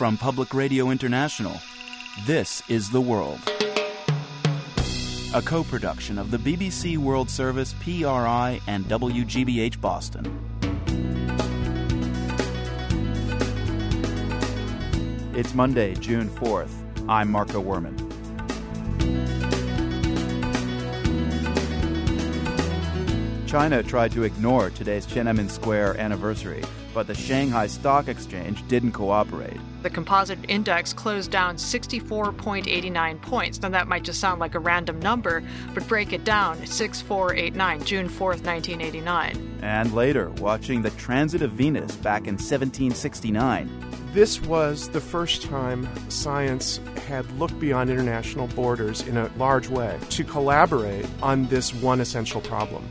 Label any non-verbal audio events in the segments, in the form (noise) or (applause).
From Public Radio International, this is The World. A co production of the BBC World Service, PRI, and WGBH Boston. It's Monday, June 4th. I'm Marco Werman. China tried to ignore today's Tiananmen Square anniversary, but the Shanghai Stock Exchange didn't cooperate. The composite index closed down 64.89 points. Now, that might just sound like a random number, but break it down 6489, June 4th, 1989. And later, watching the transit of Venus back in 1769. This was the first time science had looked beyond international borders in a large way to collaborate on this one essential problem.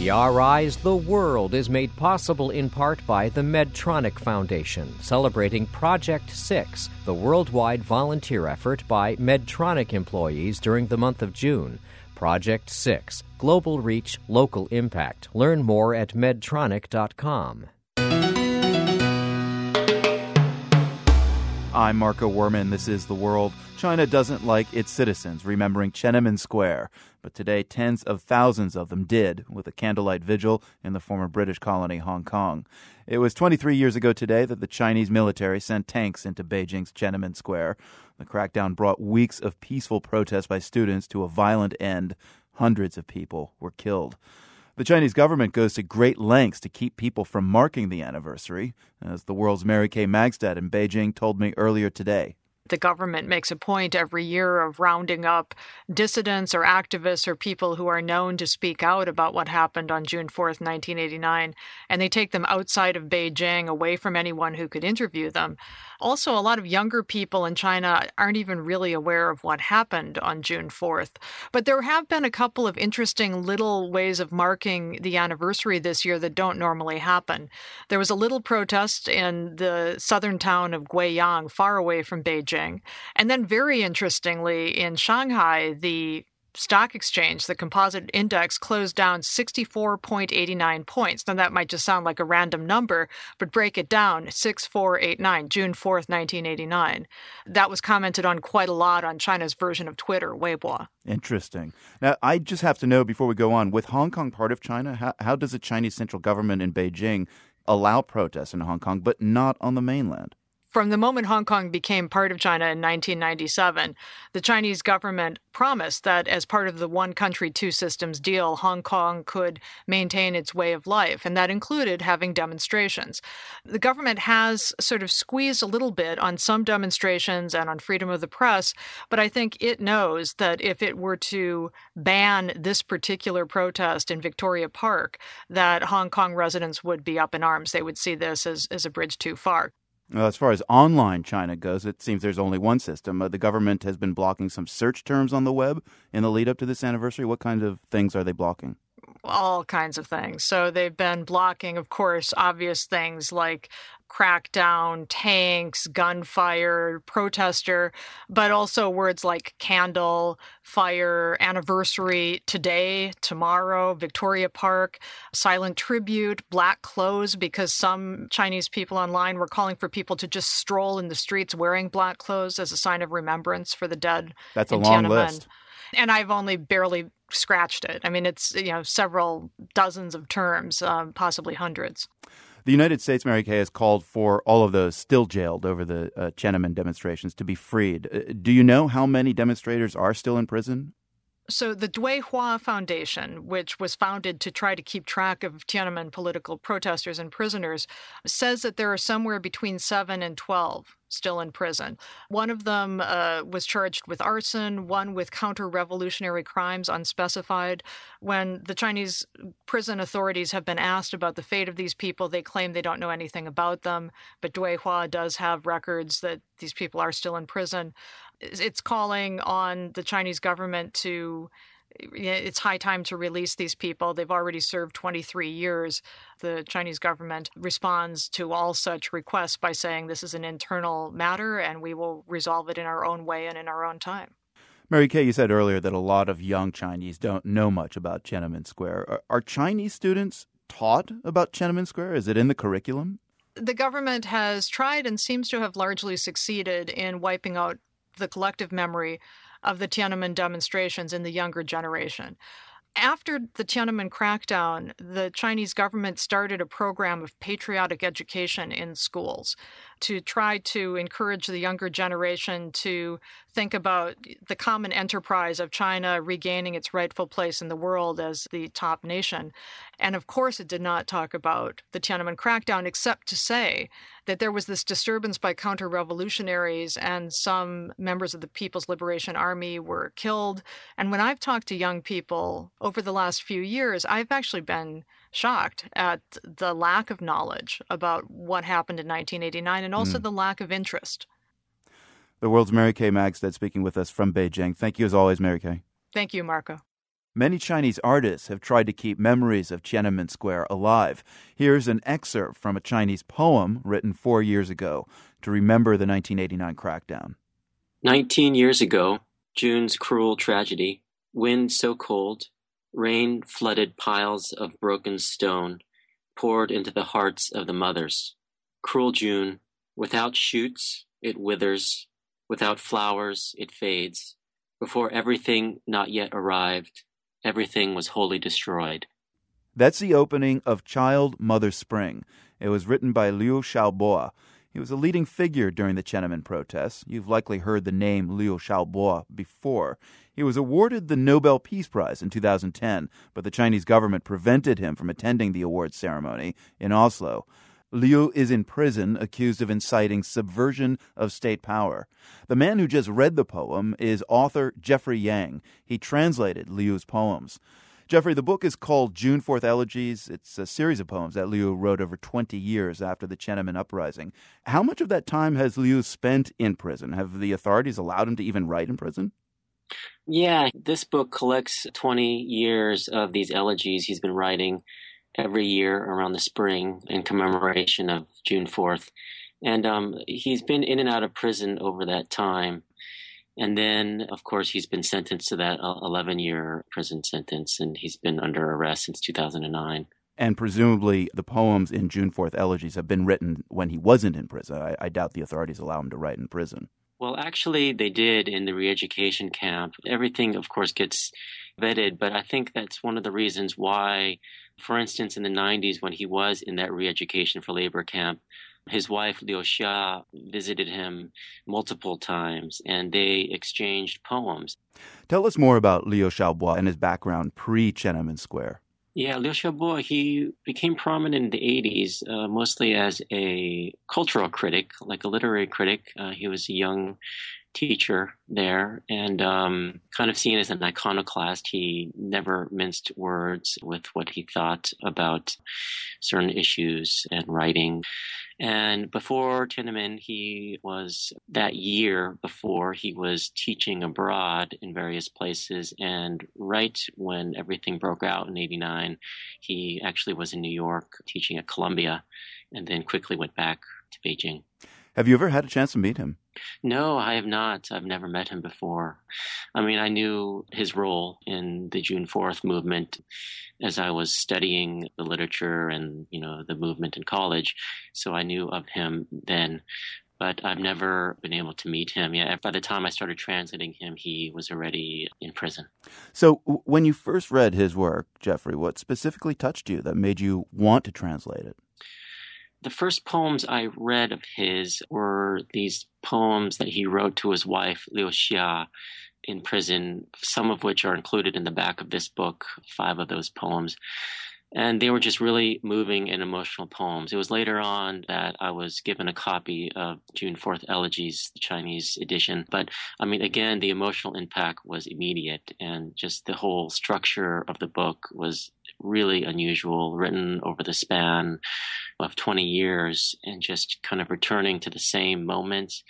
PRI's The World is made possible in part by the Medtronic Foundation, celebrating Project 6, the worldwide volunteer effort by Medtronic employees during the month of June. Project 6, Global Reach, Local Impact. Learn more at medtronic.com. I'm Marco Werman. This is The World. China doesn't like its citizens remembering Tiananmen Square, but today tens of thousands of them did with a candlelight vigil in the former British colony Hong Kong. It was 23 years ago today that the Chinese military sent tanks into Beijing's Tiananmen Square. The crackdown brought weeks of peaceful protest by students to a violent end. Hundreds of people were killed. The Chinese government goes to great lengths to keep people from marking the anniversary, as the world's Mary Kay Magistad in Beijing told me earlier today the government makes a point every year of rounding up dissidents or activists or people who are known to speak out about what happened on June 4th, 1989, and they take them outside of Beijing, away from anyone who could interview them. Also, a lot of younger people in China aren't even really aware of what happened on June 4th. But there have been a couple of interesting little ways of marking the anniversary this year that don't normally happen. There was a little protest in the southern town of Guiyang, far away from Beijing. And then, very interestingly, in Shanghai, the stock exchange, the composite index closed down 64.89 points. Now, that might just sound like a random number, but break it down 6489, June 4th, 1989. That was commented on quite a lot on China's version of Twitter, Weibo. Interesting. Now, I just have to know before we go on with Hong Kong part of China, how, how does the Chinese central government in Beijing allow protests in Hong Kong, but not on the mainland? From the moment Hong Kong became part of China in 1997, the Chinese government promised that as part of the one country, two systems deal, Hong Kong could maintain its way of life, and that included having demonstrations. The government has sort of squeezed a little bit on some demonstrations and on freedom of the press, but I think it knows that if it were to ban this particular protest in Victoria Park, that Hong Kong residents would be up in arms. They would see this as, as a bridge too far. Well, as far as online China goes, it seems there's only one system. Uh, the government has been blocking some search terms on the web in the lead up to this anniversary. What kind of things are they blocking? All kinds of things. So they've been blocking, of course, obvious things like crackdown, tanks, gunfire, protester, but also words like candle, fire, anniversary, today, tomorrow, Victoria Park, silent tribute, black clothes, because some Chinese people online were calling for people to just stroll in the streets wearing black clothes as a sign of remembrance for the dead. That's a long Tiananmen. list. And I've only barely scratched it. I mean, it's you know several dozens of terms, um, possibly hundreds. The United States, Mary Kay, has called for all of those still jailed over the uh, Tiananmen demonstrations to be freed. Uh, do you know how many demonstrators are still in prison? So, the Dui Hua Foundation, which was founded to try to keep track of Tiananmen political protesters and prisoners, says that there are somewhere between 7 and 12 still in prison. One of them uh, was charged with arson, one with counter revolutionary crimes unspecified. When the Chinese prison authorities have been asked about the fate of these people, they claim they don't know anything about them. But Dui Hua does have records that these people are still in prison it's calling on the Chinese government to it's high time to release these people. They've already served 23 years. The Chinese government responds to all such requests by saying this is an internal matter and we will resolve it in our own way and in our own time. Mary Kay, you said earlier that a lot of young Chinese don't know much about Tiananmen Square. Are, are Chinese students taught about Tiananmen Square? Is it in the curriculum? The government has tried and seems to have largely succeeded in wiping out the collective memory of the Tiananmen demonstrations in the younger generation. After the Tiananmen crackdown, the Chinese government started a program of patriotic education in schools to try to encourage the younger generation to think about the common enterprise of China regaining its rightful place in the world as the top nation. And of course, it did not talk about the Tiananmen crackdown, except to say that there was this disturbance by counter revolutionaries and some members of the People's Liberation Army were killed. And when I've talked to young people over the last few years, I've actually been shocked at the lack of knowledge about what happened in 1989 and also mm. the lack of interest. The world's Mary Kay Magistad speaking with us from Beijing. Thank you as always, Mary Kay. Thank you, Marco. Many Chinese artists have tried to keep memories of Tiananmen Square alive. Here's an excerpt from a Chinese poem written four years ago to remember the 1989 crackdown. Nineteen years ago, June's cruel tragedy, wind so cold, Rain flooded piles of broken stone, poured into the hearts of the mothers. Cruel June, without shoots, it withers, without flowers, it fades. Before everything not yet arrived, everything was wholly destroyed. That's the opening of Child Mother Spring. It was written by Liu Xiaobo. He was a leading figure during the Tiananmen protests. You've likely heard the name Liu Xiaobo before. He was awarded the Nobel Peace Prize in 2010, but the Chinese government prevented him from attending the awards ceremony in Oslo. Liu is in prison accused of inciting subversion of state power. The man who just read the poem is author Jeffrey Yang. He translated Liu's poems. Jeffrey, the book is called June 4th Elegies. It's a series of poems that Liu wrote over 20 years after the Tiananmen uprising. How much of that time has Liu spent in prison? Have the authorities allowed him to even write in prison? Yeah, this book collects 20 years of these elegies he's been writing every year around the spring in commemoration of June 4th. And um, he's been in and out of prison over that time. And then, of course, he's been sentenced to that uh, 11 year prison sentence, and he's been under arrest since 2009. And presumably, the poems in June 4th elegies have been written when he wasn't in prison. I, I doubt the authorities allow him to write in prison. Well, actually, they did in the re education camp. Everything, of course, gets vetted, but I think that's one of the reasons why, for instance, in the 90s, when he was in that re education for labor camp, his wife Liu Xia visited him multiple times and they exchanged poems. Tell us more about Liu Xiaobo and his background pre Tiananmen Square. Yeah, Liu Xiaobo, he became prominent in the 80s, uh, mostly as a cultural critic, like a literary critic. Uh, he was a young teacher there and um, kind of seen as an iconoclast. He never minced words with what he thought about certain issues and writing. And before Tiananmen, he was that year before he was teaching abroad in various places. And right when everything broke out in 89, he actually was in New York teaching at Columbia and then quickly went back to Beijing. Have you ever had a chance to meet him? No, I have not. I've never met him before. I mean, I knew his role in the June 4th movement as I was studying the literature and, you know, the movement in college. So I knew of him then, but I've never been able to meet him. Yeah, by the time I started translating him, he was already in prison. So when you first read his work, Jeffrey, what specifically touched you that made you want to translate it? The first poems I read of his were these poems that he wrote to his wife, Liu Xia, in prison, some of which are included in the back of this book, five of those poems. And they were just really moving and emotional poems. It was later on that I was given a copy of June 4th Elegies, the Chinese edition. But I mean, again, the emotional impact was immediate, and just the whole structure of the book was really unusual, written over the span of 20 years, and just kind of returning to the same moments.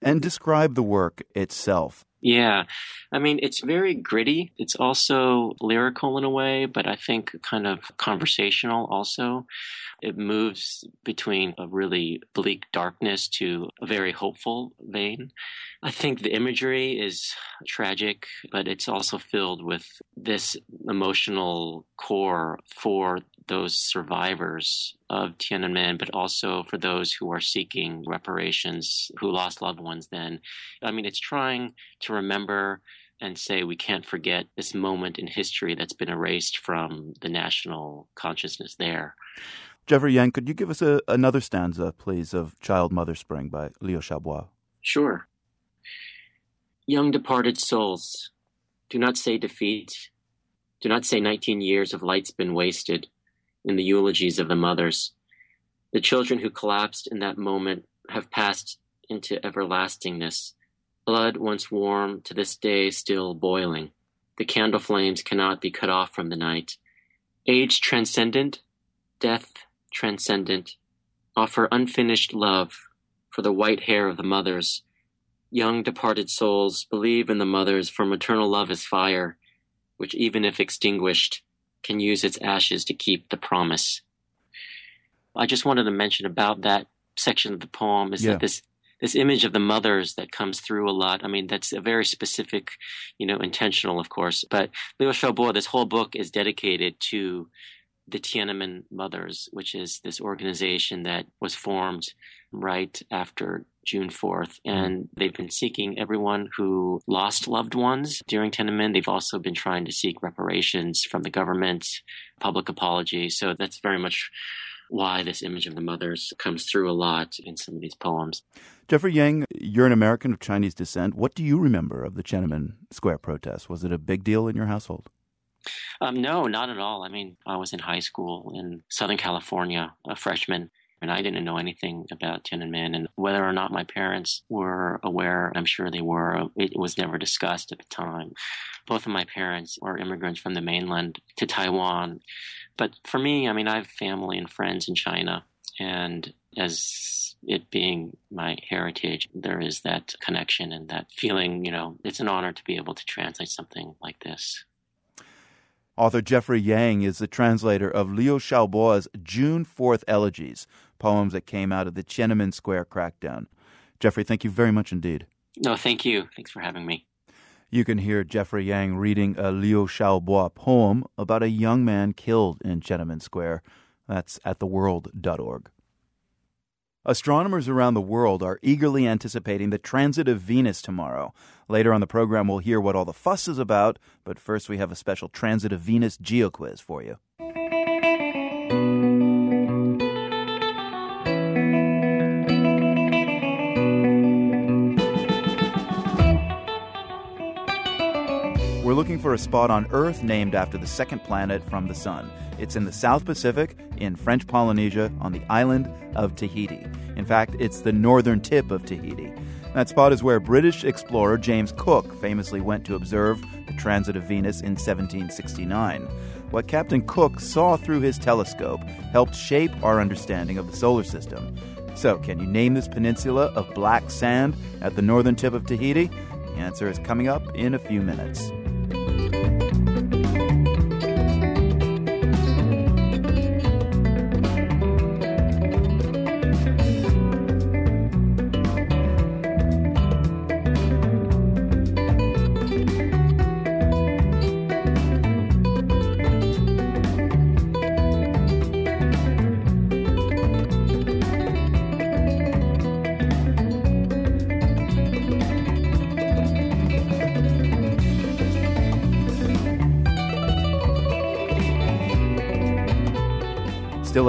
And describe the work itself Yeah. I mean, it's very gritty. It's also lyrical in a way, but I think kind of conversational also. It moves between a really bleak darkness to a very hopeful vein. I think the imagery is tragic, but it's also filled with this emotional core for those survivors of Tiananmen, but also for those who are seeking reparations, who lost loved ones then. I mean, it's trying to remember and say we can't forget this moment in history that's been erased from the national consciousness there. Jeffrey Yang, could you give us a, another stanza, please, of Child Mother Spring by Liu Xiaobo? Sure. Young departed souls, do not say defeat. Do not say 19 years of light's been wasted in the eulogies of the mothers. The children who collapsed in that moment have passed into everlastingness. Blood once warm, to this day still boiling. The candle flames cannot be cut off from the night. Age transcendent, death transcendent, offer unfinished love for the white hair of the mothers Young departed souls believe in the mothers, for maternal love is fire, which even if extinguished, can use its ashes to keep the promise. I just wanted to mention about that section of the poem is yeah. that this this image of the mothers that comes through a lot. I mean, that's a very specific, you know, intentional, of course. But Liu Xiaobo, this whole book is dedicated to the Tiananmen Mothers, which is this organization that was formed right after June 4th. Mm-hmm. And they've been seeking everyone who lost loved ones during Tiananmen. They've also been trying to seek reparations from the government, public apology. So that's very much why this image of the mothers comes through a lot in some of these poems. Jeffrey Yang, you're an American of Chinese descent. What do you remember of the Tiananmen Square protest? Was it a big deal in your household? Um, no, not at all. I mean, I was in high school in Southern California, a freshman, and I didn't know anything about Tiananmen. And whether or not my parents were aware, I'm sure they were, it was never discussed at the time. Both of my parents were immigrants from the mainland to Taiwan. But for me, I mean, I have family and friends in China. And as it being my heritage, there is that connection and that feeling, you know, it's an honor to be able to translate something like this. Author Jeffrey Yang is the translator of Liu Xiaobo's June 4th Elegies, poems that came out of the Tiananmen Square crackdown. Jeffrey, thank you very much indeed. No, thank you. Thanks for having me. You can hear Jeffrey Yang reading a Liu Xiaobo poem about a young man killed in Tiananmen Square. That's at theworld.org. Astronomers around the world are eagerly anticipating the transit of Venus tomorrow. Later on the program, we'll hear what all the fuss is about, but first we have a special transit of Venus geo quiz for you. Looking for a spot on Earth named after the second planet from the Sun. It's in the South Pacific, in French Polynesia, on the island of Tahiti. In fact, it's the northern tip of Tahiti. That spot is where British explorer James Cook famously went to observe the transit of Venus in 1769. What Captain Cook saw through his telescope helped shape our understanding of the solar system. So, can you name this peninsula of black sand at the northern tip of Tahiti? The answer is coming up in a few minutes. Thank you.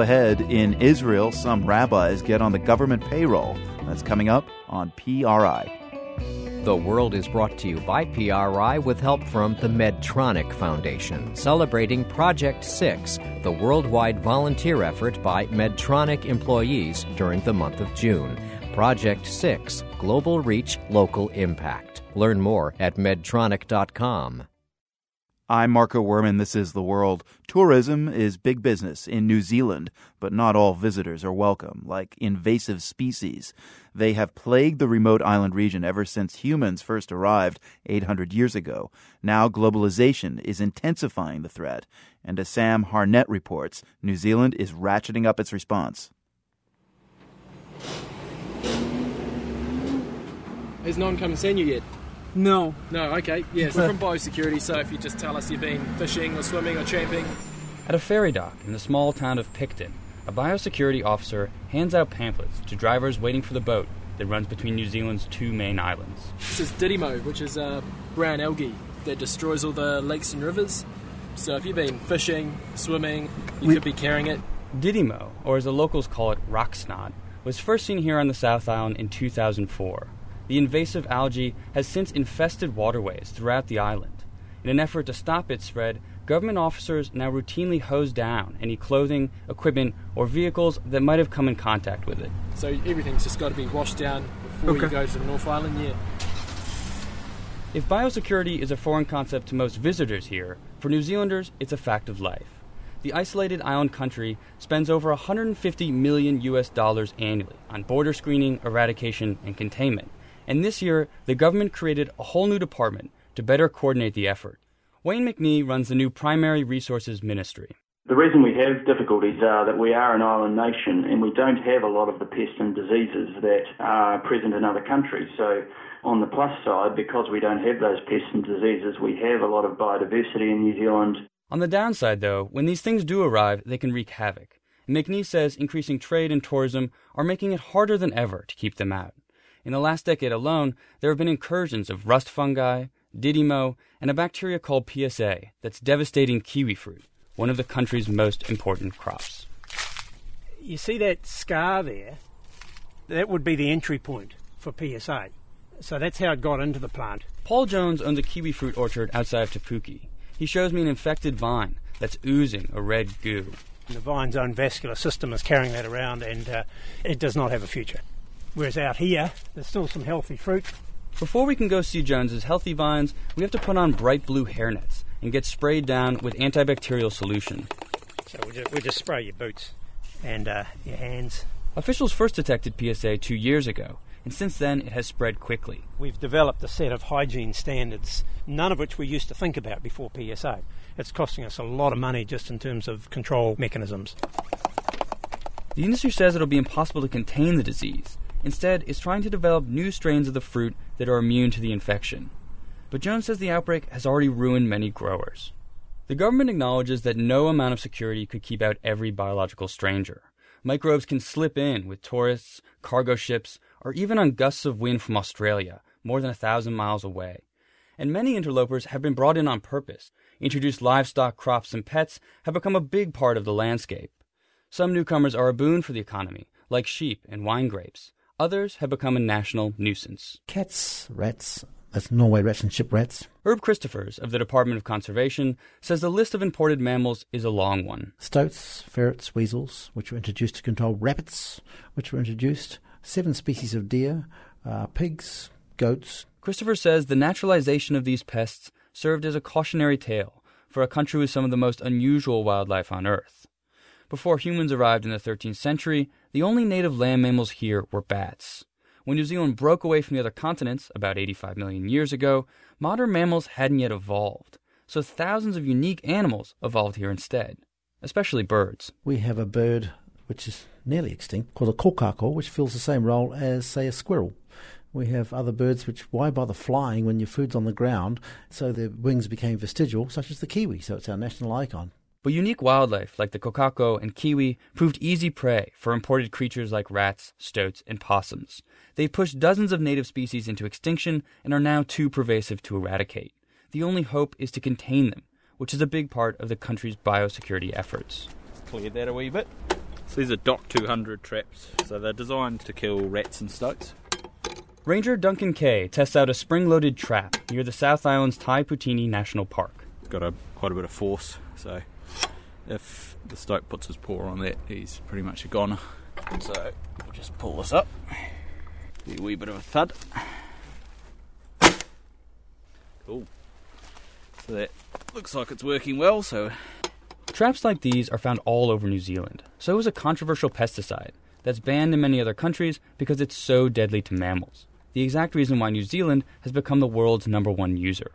Ahead, in Israel, some rabbis get on the government payroll. That's coming up on PRI. The World is brought to you by PRI with help from the Medtronic Foundation, celebrating Project 6, the worldwide volunteer effort by Medtronic employees during the month of June. Project 6 Global Reach, Local Impact. Learn more at medtronic.com. I'm Marco Werman. This is The World. Tourism is big business in New Zealand, but not all visitors are welcome, like invasive species. They have plagued the remote island region ever since humans first arrived 800 years ago. Now globalization is intensifying the threat. And as Sam Harnett reports, New Zealand is ratcheting up its response. Has no one come and seen you yet? No. No, okay. Yes, yeah, so from biosecurity, so if you just tell us you've been fishing or swimming or tramping. At a ferry dock in the small town of Picton, a biosecurity officer hands out pamphlets to drivers waiting for the boat that runs between New Zealand's two main islands. This is Didymo, which is a brown algae that destroys all the lakes and rivers. So if you've been fishing, swimming, you we- could be carrying it. Didymo, or as the locals call it, rock snot, was first seen here on the South Island in 2004 the invasive algae has since infested waterways throughout the island. In an effort to stop its spread, government officers now routinely hose down any clothing, equipment, or vehicles that might have come in contact with it. So everything's just got to be washed down before okay. you go to the North Island, yeah. If biosecurity is a foreign concept to most visitors here, for New Zealanders, it's a fact of life. The isolated island country spends over 150 million US dollars annually on border screening, eradication, and containment and this year the government created a whole new department to better coordinate the effort. Wayne McNee runs the new Primary Resources Ministry. The reason we have difficulties are that we are an island nation and we don't have a lot of the pests and diseases that are present in other countries. So, on the plus side, because we don't have those pests and diseases, we have a lot of biodiversity in New Zealand. On the downside, though, when these things do arrive, they can wreak havoc. McNee says increasing trade and tourism are making it harder than ever to keep them out. In the last decade alone, there have been incursions of rust fungi, didymo, and a bacteria called PSA that's devastating kiwi fruit, one of the country's most important crops. You see that scar there? That would be the entry point for PSA. So that's how it got into the plant. Paul Jones owns a kiwi fruit orchard outside of Te Puke. He shows me an infected vine that's oozing a red goo. The vine's own vascular system is carrying that around and uh, it does not have a future. Whereas out here, there's still some healthy fruit. Before we can go see Jones's healthy vines, we have to put on bright blue hairnets and get sprayed down with antibacterial solution. So we just, we just spray your boots and uh, your hands. Officials first detected PSA two years ago, and since then it has spread quickly. We've developed a set of hygiene standards, none of which we used to think about before PSA. It's costing us a lot of money just in terms of control mechanisms. The industry says it'll be impossible to contain the disease, Instead, is trying to develop new strains of the fruit that are immune to the infection. But Jones says the outbreak has already ruined many growers. The government acknowledges that no amount of security could keep out every biological stranger. Microbes can slip in with tourists, cargo ships, or even on gusts of wind from Australia, more than a thousand miles away. And many interlopers have been brought in on purpose. Introduced livestock, crops, and pets have become a big part of the landscape. Some newcomers are a boon for the economy, like sheep and wine grapes. Others have become a national nuisance. Cats, rats, that's Norway rats and ship rats. Herb Christophers of the Department of Conservation says the list of imported mammals is a long one. Stoats, ferrets, weasels, which were introduced to control rabbits, which were introduced, seven species of deer, uh, pigs, goats. Christopher says the naturalization of these pests served as a cautionary tale for a country with some of the most unusual wildlife on Earth. Before humans arrived in the 13th century, the only native land mammals here were bats. When New Zealand broke away from the other continents about 85 million years ago, modern mammals hadn't yet evolved. So thousands of unique animals evolved here instead, especially birds. We have a bird which is nearly extinct called a kokako, which fills the same role as, say, a squirrel. We have other birds which, why bother flying when your food's on the ground? So their wings became vestigial, such as the kiwi, so it's our national icon. But unique wildlife like the kokako and kiwi proved easy prey for imported creatures like rats, stoats, and possums. They've pushed dozens of native species into extinction and are now too pervasive to eradicate. The only hope is to contain them, which is a big part of the country's biosecurity efforts. Clear that a wee bit. So these are DOC 200 traps, so they're designed to kill rats and stoats. Ranger Duncan Kay tests out a spring loaded trap near the South Island's Tai Poutini National Park. Got a quite a bit of force, so if the stoat puts his paw on that, he's pretty much a goner. So we'll just pull this up. Be a wee bit of a thud. Cool. So that looks like it's working well, so. Traps like these are found all over New Zealand. So is a controversial pesticide that's banned in many other countries because it's so deadly to mammals. The exact reason why New Zealand has become the world's number one user.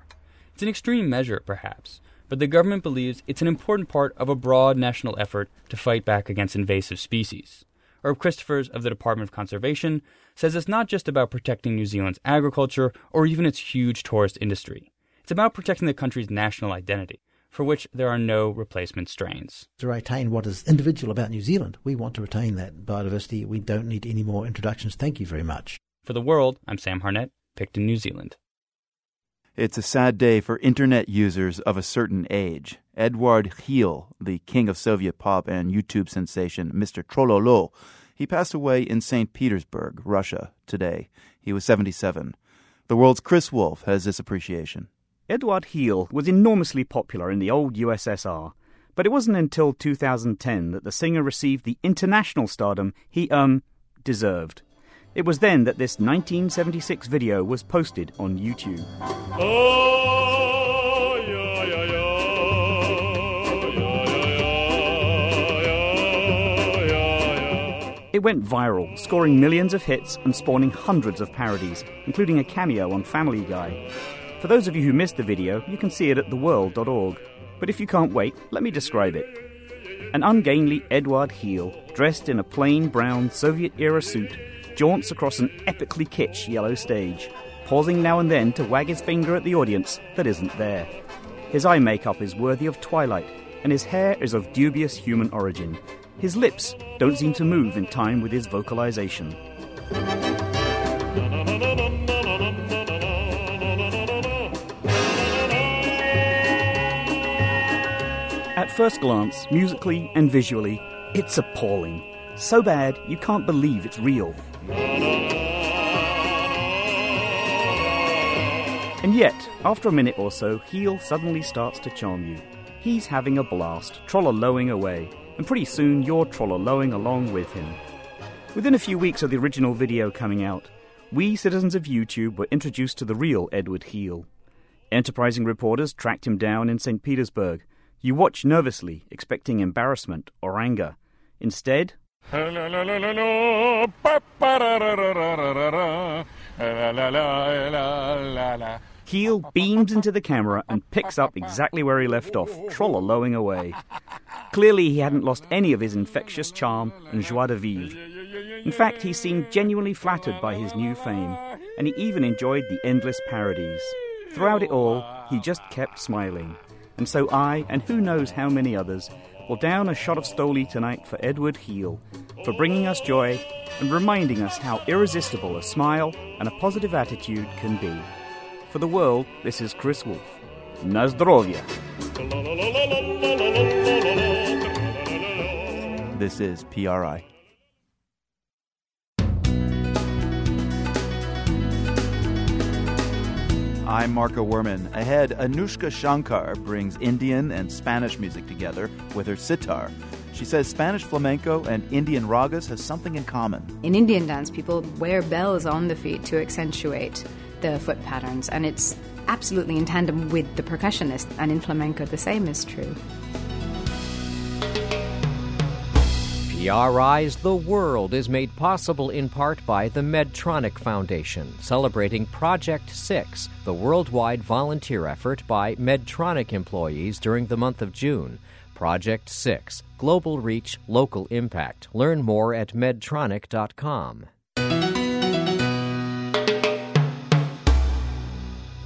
It's an extreme measure, perhaps, but the government believes it's an important part of a broad national effort to fight back against invasive species. Herb Christophers of the Department of Conservation says it's not just about protecting New Zealand's agriculture or even its huge tourist industry. It's about protecting the country's national identity, for which there are no replacement strains. To retain what is individual about New Zealand, we want to retain that biodiversity. We don't need any more introductions. Thank you very much. For the world, I'm Sam Harnett, Picton, New Zealand. It's a sad day for internet users of a certain age. Edouard Khil, the king of Soviet pop and YouTube sensation Mr. Trololo, he passed away in St. Petersburg, Russia, today. He was 77. The world's Chris Wolf has this appreciation. Edouard Khil was enormously popular in the old USSR, but it wasn't until 2010 that the singer received the international stardom he, um, deserved. It was then that this 1976 video was posted on YouTube. It went viral, scoring millions of hits and spawning hundreds of parodies, including a cameo on Family Guy. For those of you who missed the video, you can see it at theworld.org. But if you can't wait, let me describe it. An ungainly Edward Khil, dressed in a plain brown Soviet era suit, jaunts across an epically kitsch yellow stage, pausing now and then to wag his finger at the audience that isn't there. His eye makeup is worthy of Twilight, and his hair is of dubious human origin. His lips don't seem to move in time with his vocalization. At first glance, musically and visually, it's appalling. So bad you can't believe it's real. And yet, after a minute or so, Khil suddenly starts to charm you. He's having a blast, trollolowing away, and pretty soon you're trollolowing along with him. Within a few weeks of the original video coming out, we citizens of YouTube were introduced to the real Edward Khil. Enterprising reporters tracked him down in St. Petersburg. You watch nervously, expecting embarrassment or anger. Instead, Khil beams into the camera and picks up exactly where he left off, trollolowing away. Clearly, he hadn't lost any of his infectious charm and joie de vivre. In fact, he seemed genuinely flattered by his new fame, and he even enjoyed the endless parodies. Throughout it all, he just kept smiling. And so I, and who knows how many others, will down a shot of Stoli tonight for Edward Khil, for bringing us joy and reminding us how irresistible a smile and a positive attitude can be. For the world, this is Chris Wolfe. Na zdrowie. This is PRI. I'm Marco Werman. Ahead, Anoushka Shankar brings Indian and Spanish music together with her sitar. She says Spanish flamenco and Indian ragas has something in common. In Indian dance, people wear bells on the feet to accentuate the foot patterns, and it's absolutely in tandem with the percussionist. And in flamenco, the same is true. PRI's The World is made possible in part by the Medtronic Foundation, celebrating Project 6, the worldwide volunteer effort by Medtronic employees during the month of June. Project 6, Global Reach, Local Impact. Learn more at medtronic.com.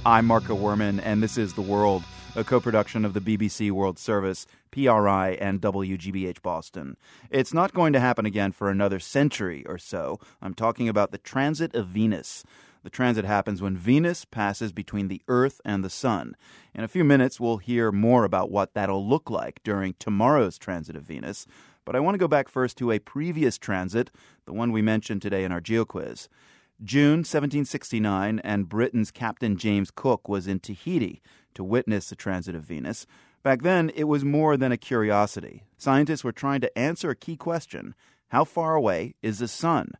I'm Marco Werman, and this is The World, a co production of the BBC World Service, PRI, and WGBH Boston. It's not going to happen again for another century or so. I'm talking about the transit of Venus. The transit happens when Venus passes between the Earth and the Sun. In a few minutes, we'll hear more about what that'll look like during tomorrow's transit of Venus. But I want to go back first to a previous transit, the one we mentioned today in our GeoQuiz. June 1769, and Britain's Captain James Cook was in Tahiti to witness the transit of Venus. Back then, it was more than a curiosity. Scientists were trying to answer a key question How far away is the sun?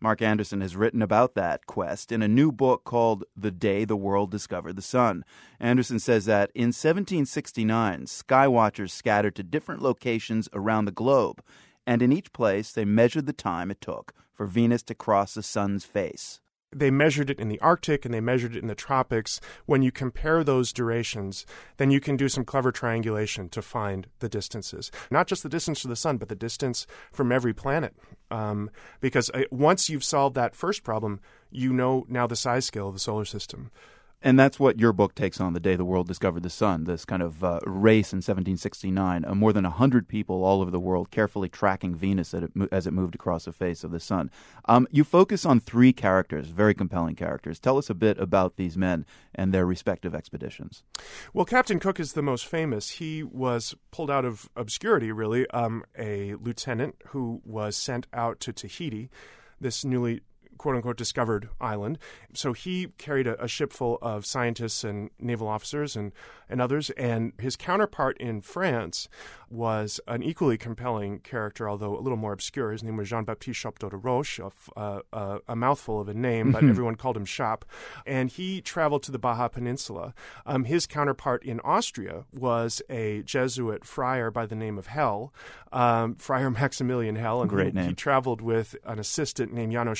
Mark Anderson has written about that quest in a new book called The Day the World Discovered the Sun. Anderson says that in 1769, skywatchers scattered to different locations around the globe, and in each place they measured the time it took for Venus to cross the sun's face they measured it in the Arctic and they measured it in the tropics. When you compare those durations, then you can do some clever triangulation to find the distances. Not just the distance to the sun, but the distance from every planet. Um, because uh, once you've solved that first problem, you know now the size scale of the solar system. And that's what your book takes on the day the world discovered the sun, this kind of uh, race in 1769. Uh, more than 100 people all over the world carefully tracking Venus as it, moved across the face of the sun. Um, you focus on three characters, very compelling characters. Tell us a bit about these men and their respective expeditions. Well, Captain Cook is the most famous. He was pulled out of obscurity, really, um, a lieutenant who was sent out to Tahiti this newly quote unquote discovered island. So he carried a, a, ship full of scientists and naval officers and, and others. And his counterpart in France was an equally compelling character, although a little more obscure. His name was Jean Baptiste Chappe d'Auteroche, a, a, a, mouthful of a name, but mm-hmm. everyone called him Chap. And he traveled to the Baja Peninsula. Um, his counterpart in Austria was a Jesuit friar by the name of Hell, um, Friar (laughs) Maximilian Hell. And Great he, name. he traveled with an assistant named Janos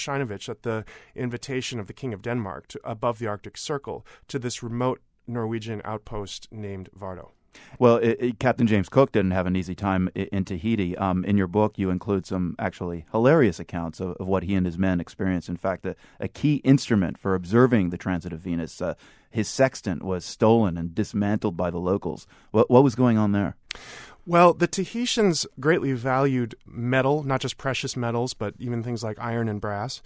At the invitation of the King of Denmark to, above the Arctic Circle to this remote Norwegian outpost named Vardo. Well, it, it, Captain James Cook didn't have an easy time in, in Tahiti. Um, in your book, you include some actually hilarious accounts of, of, what he and his men experienced. In fact, a, a key instrument for observing the transit of Venus, uh, his sextant, was stolen and dismantled by the locals. What, what was going on there? Well, the Tahitians greatly valued metal, not just precious metals, but even things like iron and brass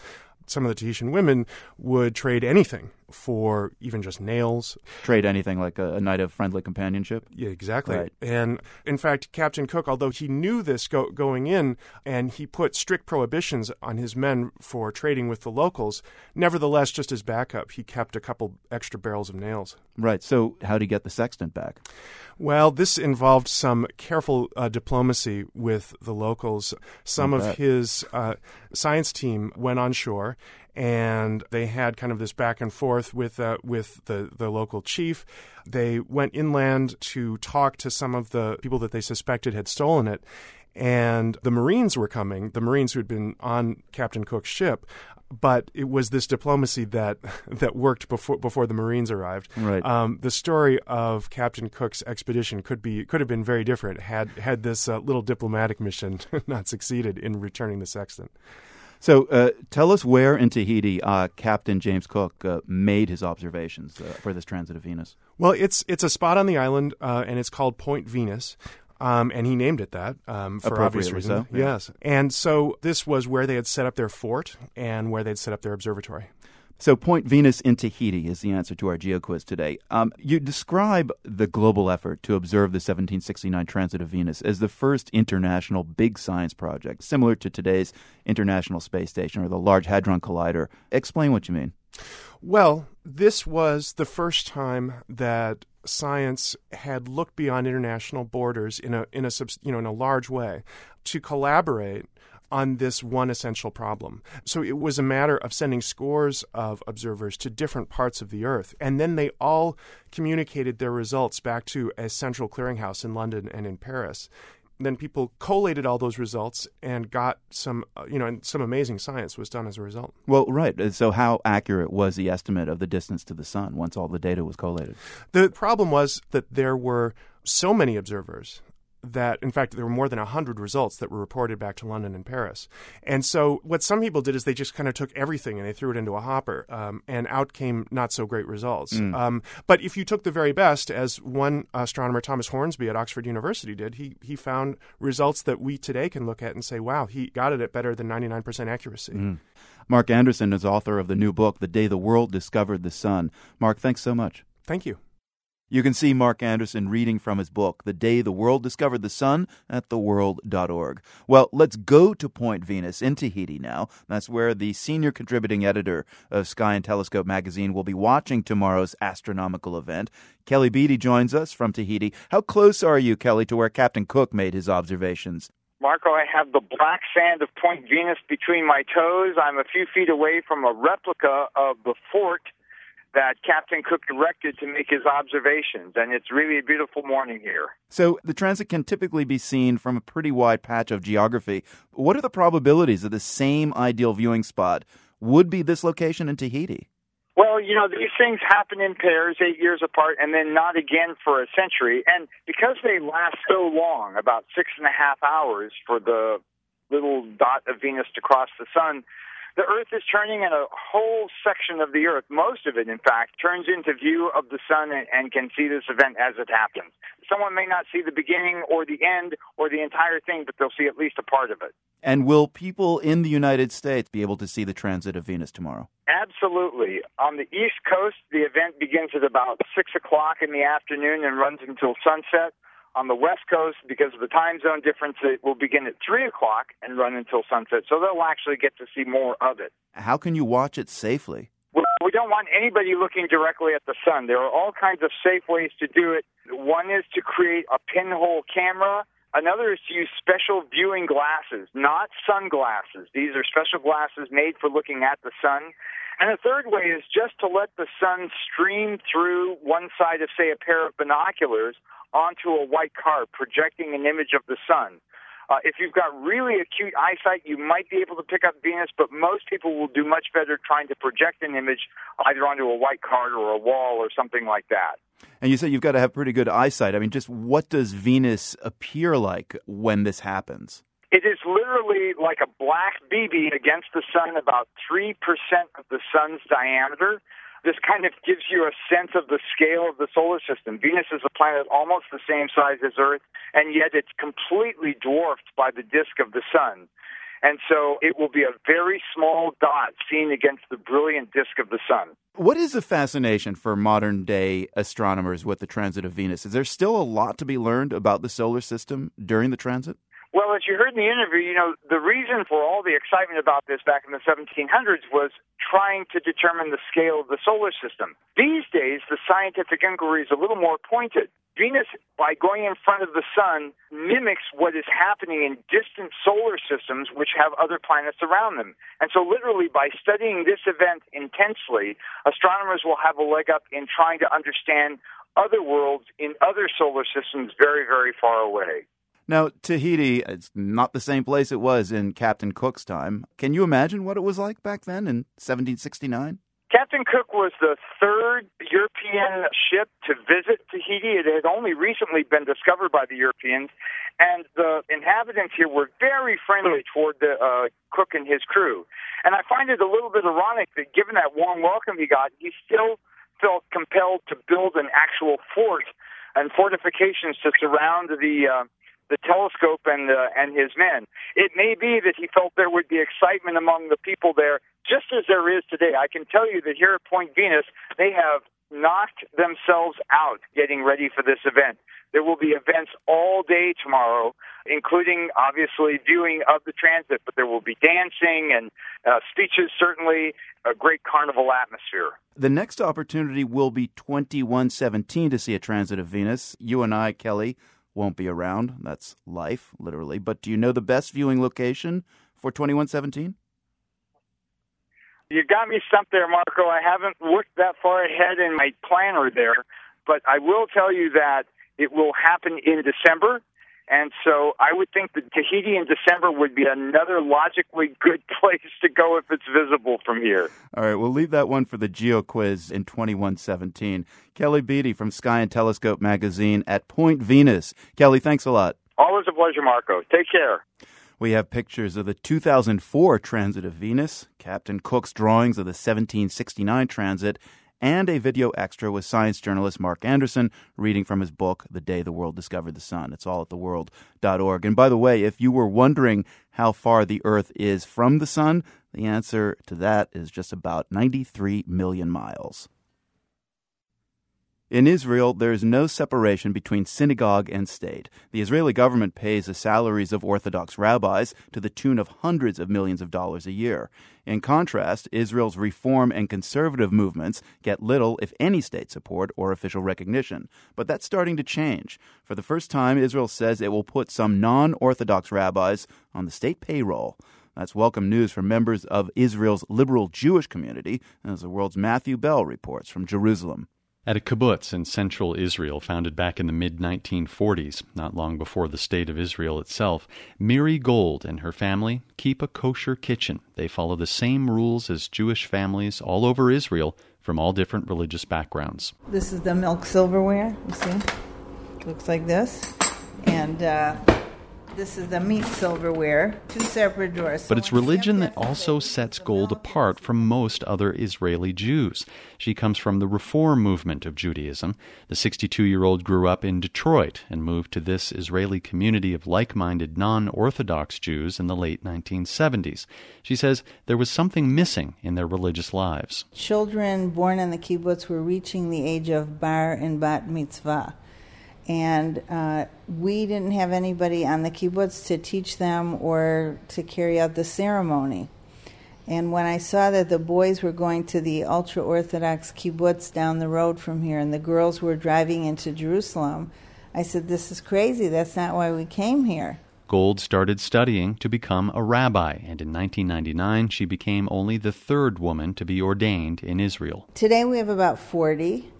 some of the Tahitian women would trade anything for even just nails. Trade anything like a, a night of friendly companionship? Yeah, exactly. Right. And in fact, Captain Cook, although he knew this go- going in and he put strict prohibitions on his men for trading with the locals, nevertheless, just as backup, he kept a couple extra barrels of nails. Right. So, how did he get the sextant back? Well, this involved some careful uh, diplomacy with the locals. Some of his uh, science team went on shore and they had kind of this back and forth with uh, with the the local chief. They went inland to talk to some of the people that they suspected had stolen it. And the Marines were coming, the Marines who had been on Captain Cook's ship, but it was this diplomacy that (laughs) that worked before before the Marines arrived. Right. Um, the story of Captain Cook's expedition could be could have been very different had had this uh, little diplomatic mission (laughs) not succeeded in returning the sextant. So, uh, tell us where in Tahiti uh, Captain James Cook uh, made his observations uh, for this transit of Venus. Well, it's it's a spot on the island, uh, and it's called Point Venus. Um, and he named it that um, for obvious reasons. So, yeah. Yes, and so this was where they had set up their fort and where they'd set up their observatory. So, Point Venus in Tahiti is the answer to our geo quiz today. Um, you describe the global effort to observe the 1769 transit of Venus as the first international big science project, similar to today's International Space Station or the Large Hadron Collider. Explain what you mean. Well, this was the first time that science had looked beyond international borders in a in a you know in a large way to collaborate on this one essential problem. So it was a matter of sending scores of observers to different parts of the Earth, and then they all communicated their results back to a central clearinghouse in London and in Paris. Then people collated all those results and got some, uh, you know, and some amazing science was done as a result. Well, right. So, how accurate was the estimate of the distance to the sun once all the data was collated? The problem was that there were so many observers that in fact there were more than 100 results that were reported back to london and paris. And so what some people did is they just kind of took everything and they threw it into a hopper um, and out came not so great results. Mm. um, but if you took the very best as one astronomer thomas hornsby at oxford university did he, he found results that we today can look at and say wow he got it at better than 99% accuracy. Mm. mark anderson is author of the new book the day the world discovered the sun. Mark thanks so much. Thank you you can see Mark Anderson reading from his book, The Day the World Discovered the Sun, at theworld.org. Well, let's go to Point Venus in Tahiti now. That's where the senior contributing editor of Sky and Telescope magazine will be watching tomorrow's astronomical event. Kelly Beatty joins us from Tahiti. How close are you, Kelly, to where Captain Cook made his observations? Marco, I have the black sand of Point Venus between my toes. I'm a few feet away from a replica of the fort that Captain Cook directed to make his observations, and it's really a beautiful morning here. So, the transit can typically be seen from a pretty wide patch of geography. What are the probabilities that the same ideal viewing spot would be this location in Tahiti? Well, you know, these things happen in pairs, eight years apart, and then not again for a century. And because they last so long, about six and a half hours for the little dot of Venus to cross the sun, the Earth is turning and a whole section of the Earth, most of it, in fact, turns into view of the sun and, and can see this event as it happens. Someone may not see the beginning or the end or the entire thing, but they'll see at least a part of it. And will people in the United States be able to see the transit of Venus tomorrow? Absolutely. On the East Coast, the event begins at about 6 o'clock in the afternoon and runs until sunset. On the West Coast, because of the time zone difference, it will begin at 3 o'clock and run until sunset. So they'll actually get to see more of it. How can you watch it safely? We don't want anybody looking directly at the sun. There are all kinds of safe ways to do it. One is to create a pinhole camera. Another is to use special viewing glasses, not sunglasses. These are special glasses made for looking at the sun. And a third way is just to let the sun stream through one side of, say, a pair of binoculars onto a white card, projecting an image of the sun. Uh, if you've got really acute eyesight, you might be able to pick up Venus, but most people will do much better trying to project an image either onto a white card or a wall or something like that. And you say you've got to have pretty good eyesight. I mean, just what does Venus appear like when this happens? It is literally like a black BB against the sun, about 3% of the sun's diameter. This kind of gives you a sense of the scale of the solar system. Venus is a planet almost the same size as Earth, and yet it's completely dwarfed by the disk of the sun. And so it will be a very small dot seen against the brilliant disk of the sun. What is the fascination for modern day astronomers with the transit of Venus? Is there still a lot to be learned about the solar system during the transit? Well, as you heard in the interview, you know, the reason for all the excitement about this back in the 1700s was trying to determine the scale of the solar system. These days, the scientific inquiry is a little more pointed. Venus, by going in front of the sun, mimics what is happening in distant solar systems which have other planets around them. And so, literally, by studying this event intensely, astronomers will have a leg up in trying to understand other worlds in other solar systems very, very far away. Now, Tahiti, it's not the same place it was in Captain Cook's time. Can you imagine what it was like back then in 1769? Captain Cook was the third European ship to visit Tahiti. It had only recently been discovered by the Europeans, and the inhabitants here were very friendly toward the uh, Cook and his crew. And I find it a little bit ironic that given that warm welcome he got, he still felt compelled to build an actual fort and fortifications to surround the uh, the telescope and uh, and his men. It may be that he felt there would be excitement among the people there, just as there is today. I can tell you that here at Point Venus, they have knocked themselves out getting ready for this event. There will be events all day tomorrow, including obviously viewing of the transit, but there will be dancing and uh, speeches, certainly a great carnival atmosphere. The next opportunity will be 2117 to see a transit of Venus. You and I, Kelly, won't be around. That's life, literally. But do you know the best viewing location for 2117? You got me stumped there, Marco. I haven't looked that far ahead in my planner there, but I will tell you that it will happen in December. And so I would think that Tahiti in December would be another logically good (laughs) place to go if it's visible from here. All right, we'll leave that one for the Geo Quiz in 2117. Kelly Beatty from Sky and Telescope magazine at Point Venus. Kelly, thanks a lot. Always a pleasure, Marco. Take care. We have pictures of the 2004 transit of Venus, Captain Cook's drawings of the 1769 transit, and a video extra with science journalist Mark Anderson reading from his book, The Day the World Discovered the Sun. It's all at theworld.org. And by the way, if you were wondering how far the Earth is from the Sun, the answer to that is just about 93 million miles. In Israel, there is no separation between synagogue and state. The Israeli government pays the salaries of Orthodox rabbis to the tune of hundreds of millions of dollars a year. In contrast, Israel's reform and conservative movements get little, if any, state support or official recognition. But that's starting to change. For the first time, Israel says it will put some non Orthodox rabbis on the state payroll. That's welcome news for members of Israel's liberal Jewish community, as the world's Matthew Bell reports from Jerusalem. At a kibbutz in central Israel, founded back in the mid 1940s, not long before the State of Israel itself, Miri Gold and her family keep a kosher kitchen. They follow the same rules as Jewish families all over Israel from all different religious backgrounds. This is the milk silverware, you see? Looks like this. And uh, this is the meat silverware, two separate drawers. But it's religion that also sets Gold apart from most other Israeli Jews. She comes from the Reform movement of Judaism. The 62 year old grew up in Detroit and moved to this Israeli community of like minded non Orthodox Jews in the late 1970s. She says there was something missing in their religious lives. Children born in the kibbutz were reaching the age of bar and bat mitzvah and uh, we didn't have anybody on the kibbutz to teach them or to carry out the ceremony. And when I saw that the boys were going to the ultra Orthodox kibbutz down the road from here and the girls were driving into Jerusalem, I said, This is crazy. That's not why we came here. Gold started studying to become a rabbi, and in 1999 she became only the third woman to be ordained in Israel. Today we have about 40.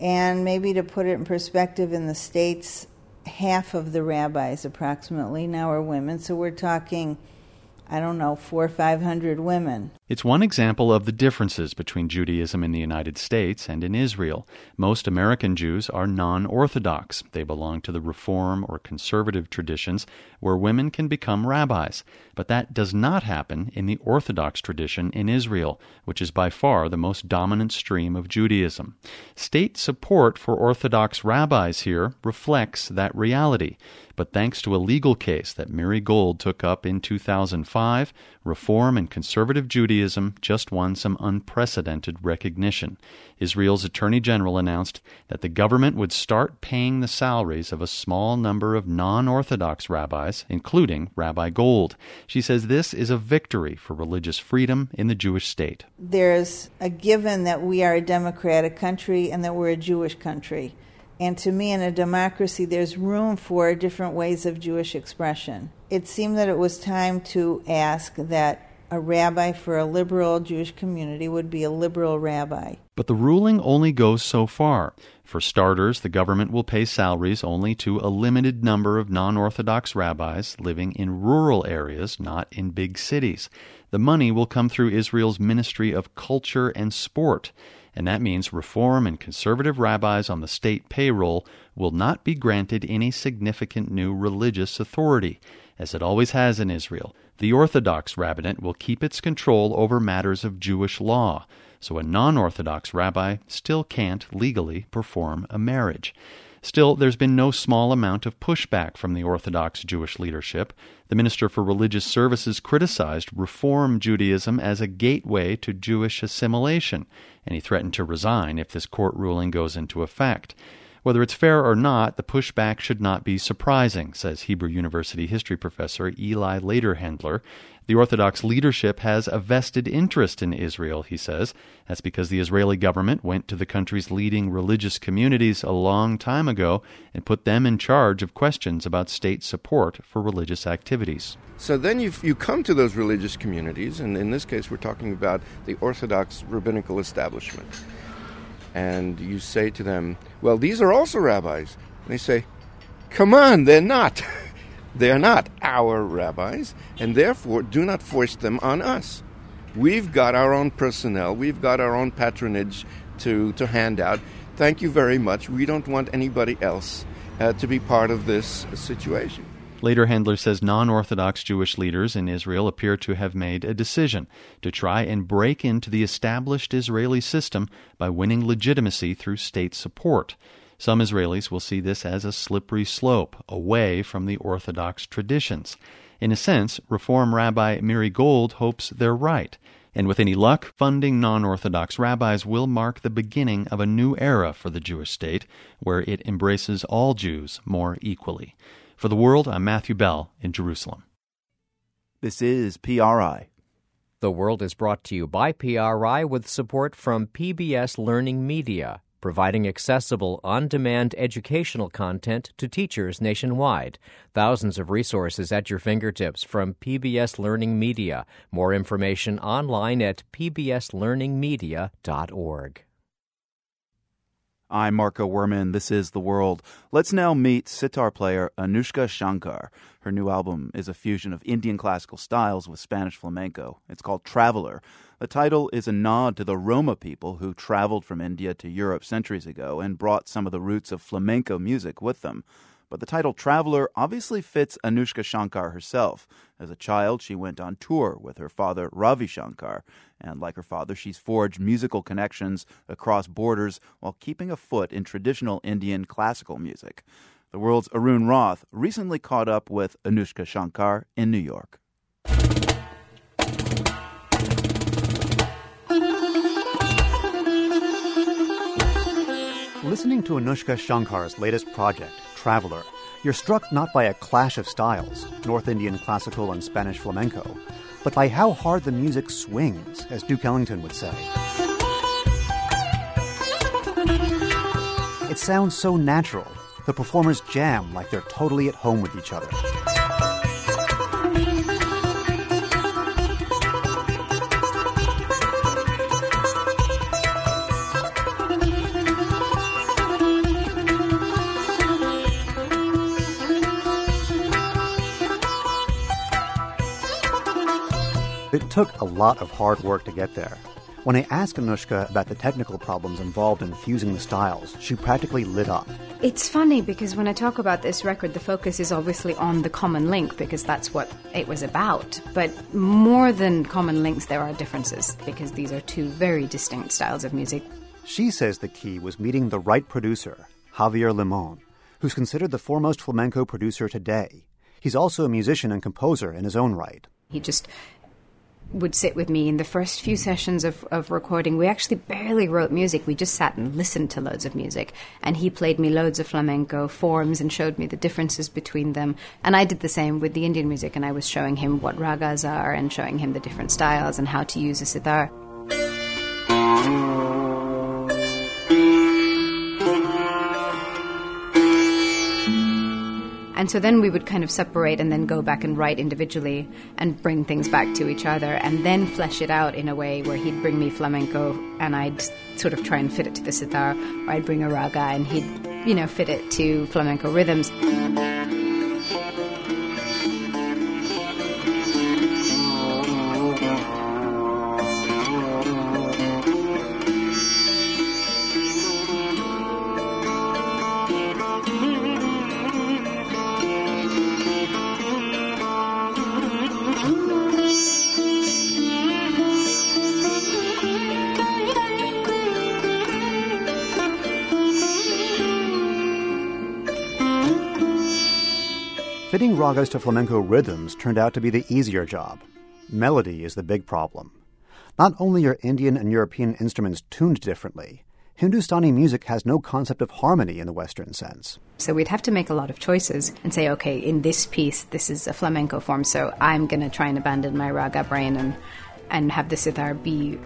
And maybe to put it in perspective, in the States, half of the rabbis approximately now are women. So we're talking I don't know, four or five hundred women. It's one example of the differences between Judaism in the United States and in Israel. Most American Jews are non Orthodox. They belong to the Reform or conservative traditions where women can become rabbis. But that does not happen in the Orthodox tradition in Israel, which is by far the most dominant stream of Judaism. State support for Orthodox rabbis here reflects that reality. But thanks to a legal case that Miri Gold took up in 2005, Reform and Conservative Judaism just won some unprecedented recognition. Israel's Attorney General announced that the government would start paying the salaries of a small number of non Orthodox rabbis, including Rabbi Gold. She says this is a victory for religious freedom in the Jewish state. There's a given that we are a democratic country and that we're a Jewish country. And to me, in a democracy, there's room for different ways of Jewish expression. It seemed that it was time to ask that a rabbi for a liberal Jewish community would be a liberal rabbi. But the ruling only goes so far. For starters, the government will pay salaries only to a limited number of non Orthodox rabbis living in rural areas, not in big cities. The money will come through Israel's Ministry of Culture and Sport and that means reform and conservative rabbis on the state payroll will not be granted any significant new religious authority, as it always has in Israel. The Orthodox rabbinate will keep its control over matters of Jewish law, so a non Orthodox rabbi still can't legally perform a marriage. Still, there's been no small amount of pushback from the Orthodox Jewish leadership. The Minister for Religious Services criticized Reform Judaism as a gateway to Jewish assimilation, and he threatened to resign if this court ruling goes into effect. Whether it's fair or not, the pushback should not be surprising, says Hebrew University history professor Eli Lederhendler. The Orthodox leadership has a vested interest in Israel, he says. That's because the Israeli government went to the country's leading religious communities a long time ago and put them in charge of questions about state support for religious activities. So then you you come to those religious communities, and in this case, we're talking about the Orthodox rabbinical establishment. And you say to them, Well, these are also rabbis. And they say, Come on, they're not. (laughs) They are not our rabbis, and therefore do not force them on us. We've got our own personnel, we've got our own patronage to, to hand out. Thank you very much. We don't want anybody else uh, to be part of this situation. Lederhendler says non Orthodox Jewish leaders in Israel appear to have made a decision to try and break into the established Israeli system by winning legitimacy through state support. Some Israelis will see this as a slippery slope away from the Orthodox traditions. In a sense, Reform Rabbi Miri Gold hopes they're right. And with any luck, funding non Orthodox rabbis will mark the beginning of a new era for the Jewish state, where it embraces all Jews more equally. For the world, I'm Matthew Bell in Jerusalem. This is PRI. The World is brought to you by PRI with support from PBS Learning Media providing accessible, on demand educational content to teachers nationwide. Thousands of resources at your fingertips from PBS Learning Media. More information online at pbslearningmedia.org. I'm Marco Werman. This is The World. Let's now meet sitar player Anoushka Shankar. Her new album is a fusion of Indian classical styles with Spanish flamenco. It's called Traveler. The title is a nod to the Roma people who traveled from India to Europe centuries ago and brought some of the roots of flamenco music with them. But the title Traveler obviously fits Anoushka Shankar herself. As a child, she went on tour with her father, Ravi Shankar. And like her father, she's forged musical connections across borders while keeping a foot in traditional Indian classical music. The world's Arun Rath recently caught up with Anoushka Shankar in New York. Listening to Anoushka Shankar's latest project, Traveler, you're struck not by a clash of styles, North Indian classical and Spanish flamenco, but by how hard the music swings, as Duke Ellington would say. It sounds so natural. The performers jam like they're totally at home with each other. It took a lot of hard work to get there. When I asked Anoushka about the technical problems involved in fusing the styles, she practically lit up. It's funny because when I talk about this record, the focus is obviously on the common link because that's what it was about. But more than common links, there are differences because these are two very distinct styles of music. She says the key was meeting the right producer, Javier Limon, who's considered the foremost flamenco producer today. He's also a musician and composer in his own right. He just would sit with me in the first few mm. sessions of, of recording. We actually barely wrote music. We just sat and listened to loads of music. And he played me loads of flamenco forms and showed me the differences between them. And I did the same with the Indian music. And I was showing him what ragas are and showing him the different styles and how to use a sitar. And so then we would kind of separate and then go back and write individually and bring things back to each other and then flesh it out in a way where he'd bring me flamenco and I'd sort of try and fit it to the sitar, or I'd bring a raga and he'd, you know, fit it to flamenco rhythms. Fitting ragas to flamenco rhythms turned out to be the easier job. Melody is the big problem. Not only are Indian and European instruments tuned differently, Hindustani music has no concept of harmony in the Western sense. So we'd have to make a lot of choices and say, okay, in this piece, this is a flamenco form, so I'm going to try and abandon my raga brain and, and have the sitar be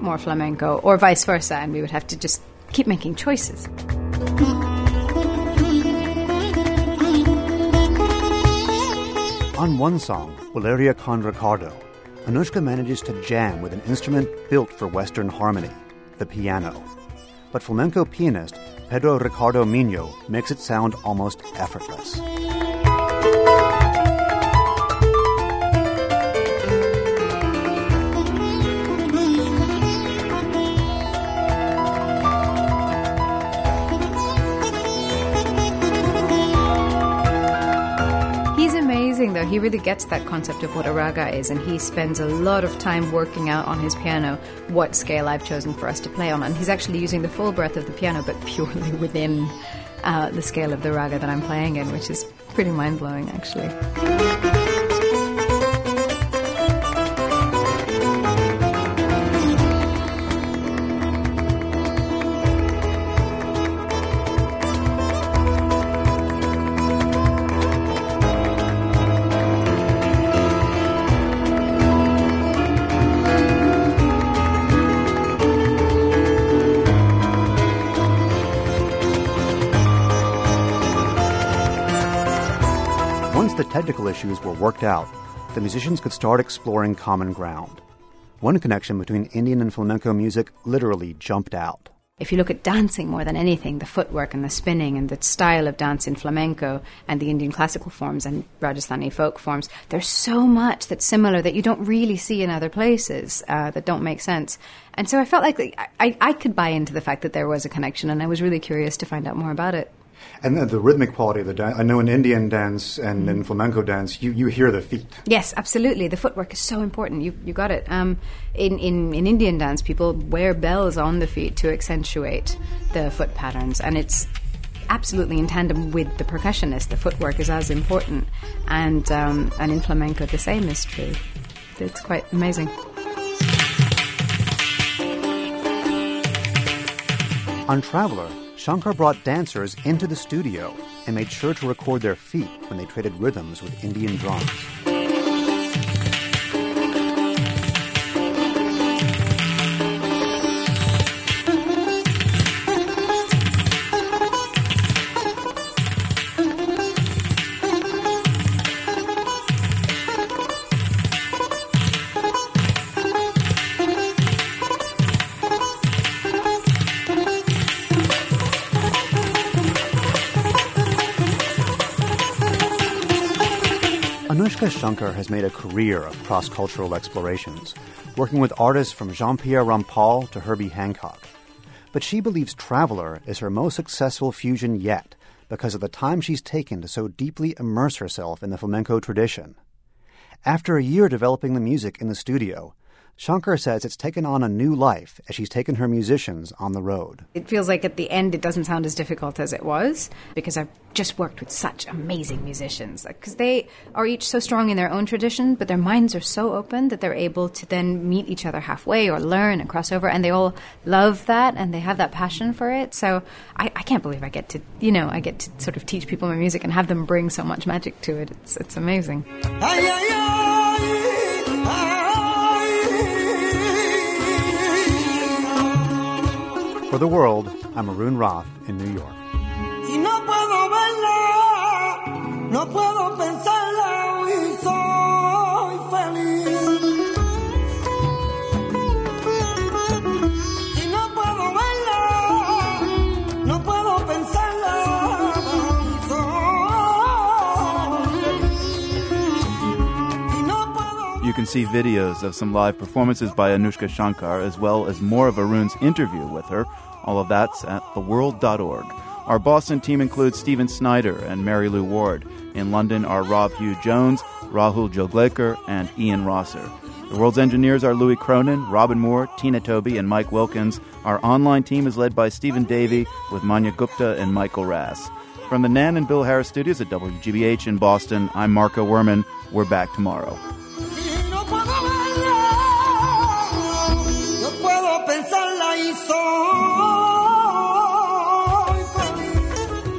more flamenco, or vice versa, and we would have to just keep making choices. On one song, Bulería con Ricardo, Anoushka manages to jam with an instrument built for Western harmony, the piano. But flamenco pianist Pedro Ricardo Mino makes it sound almost effortless. Though. He really gets that concept of what a raga is, and he spends a lot of time working out on his piano what scale I've chosen for us to play on. And he's actually using the full breadth of the piano, but (laughs) purely within uh, the scale of the raga that I'm playing in, which is pretty mind blowing actually. Technical issues were worked out, the musicians could start exploring common ground. One connection between Indian and flamenco music literally jumped out. If you look at dancing more than anything, the footwork and the spinning and the style of dance in flamenco and the Indian classical forms and Rajasthani folk forms, there's so much that's similar that you don't really see in other places uh, that don't make sense. And so I felt like I, I could buy into the fact that there was a connection, and I was really curious to find out more about it. And the, the, rhythmic quality of the dance. I know in Indian dance and mm. in flamenco dance, you, you hear the feet. Yes, absolutely. The footwork is so important. You, you got it. Um, in, in, in Indian dance, people wear bells on the feet to accentuate the foot patterns, and it's absolutely in tandem with the percussionist. The footwork is as important, and um, and in flamenco, the same is true. It's quite amazing. On Traveler, Shankar brought dancers into the studio and made sure to record their feet when they traded rhythms with Indian drums. Shankar has made a career of cross cultural explorations, working with artists from Jean Pierre Rampal to Herbie Hancock. But she believes Traveler is her most successful fusion yet because of the time she's taken to so deeply immerse herself in the flamenco tradition. After a year developing the music in the studio, Shankar says it's taken on a new life as she's taken her musicians on the road. It feels like at the end it doesn't sound as difficult as it was because I've just worked with such amazing musicians. Because they are each so strong in their own tradition, but their minds are so open that they're able to then meet each other halfway or learn and cross over. And they all love that and they have that passion for it. So I, I can't believe I get to, you know, I get to sort of teach people my music and have them bring so much magic to it. It's, it's amazing. For the world, I'm Arun Rath in New York. Si no puedo verla, no puedo pensarla see videos of some live performances by Anoushka Shankar as well as more of Arun's interview with her all of that's at theworld.org. Our Boston team includes Stephen Snyder and Mary Lou Ward. In London are Rob Hugh Jones, Rahul Joglekar, and Ian Rosser. The world's engineers are Louis Cronin, Robin Moore, Tina Toby, and Mike Wilkins. Our online team is led by Stephen Davey with Manya Gupta and Michael Rass. From the Nan and Bill Harris studios at WGBH in Boston, I'm Marco Werman. We're back tomorrow.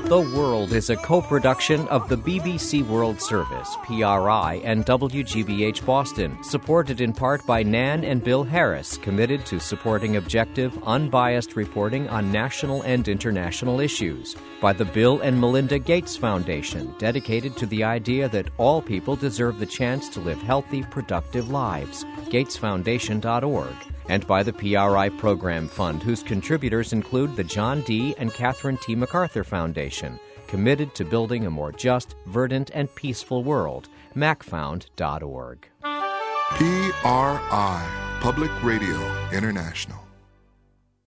The World is a co production of the BBC World Service, PRI, and WGBH Boston, supported in part by Nan and Bill Harris, committed to supporting objective, unbiased reporting on national and international issues, by the Bill and Melinda Gates Foundation, dedicated to the idea that all people deserve the chance to live healthy, productive lives. GatesFoundation.org and by the PRI Program Fund, whose contributors include the John D. and Catherine T. MacArthur Foundation, committed to building a more just, verdant, and peaceful world. MacFound.org. PRI, Public Radio International.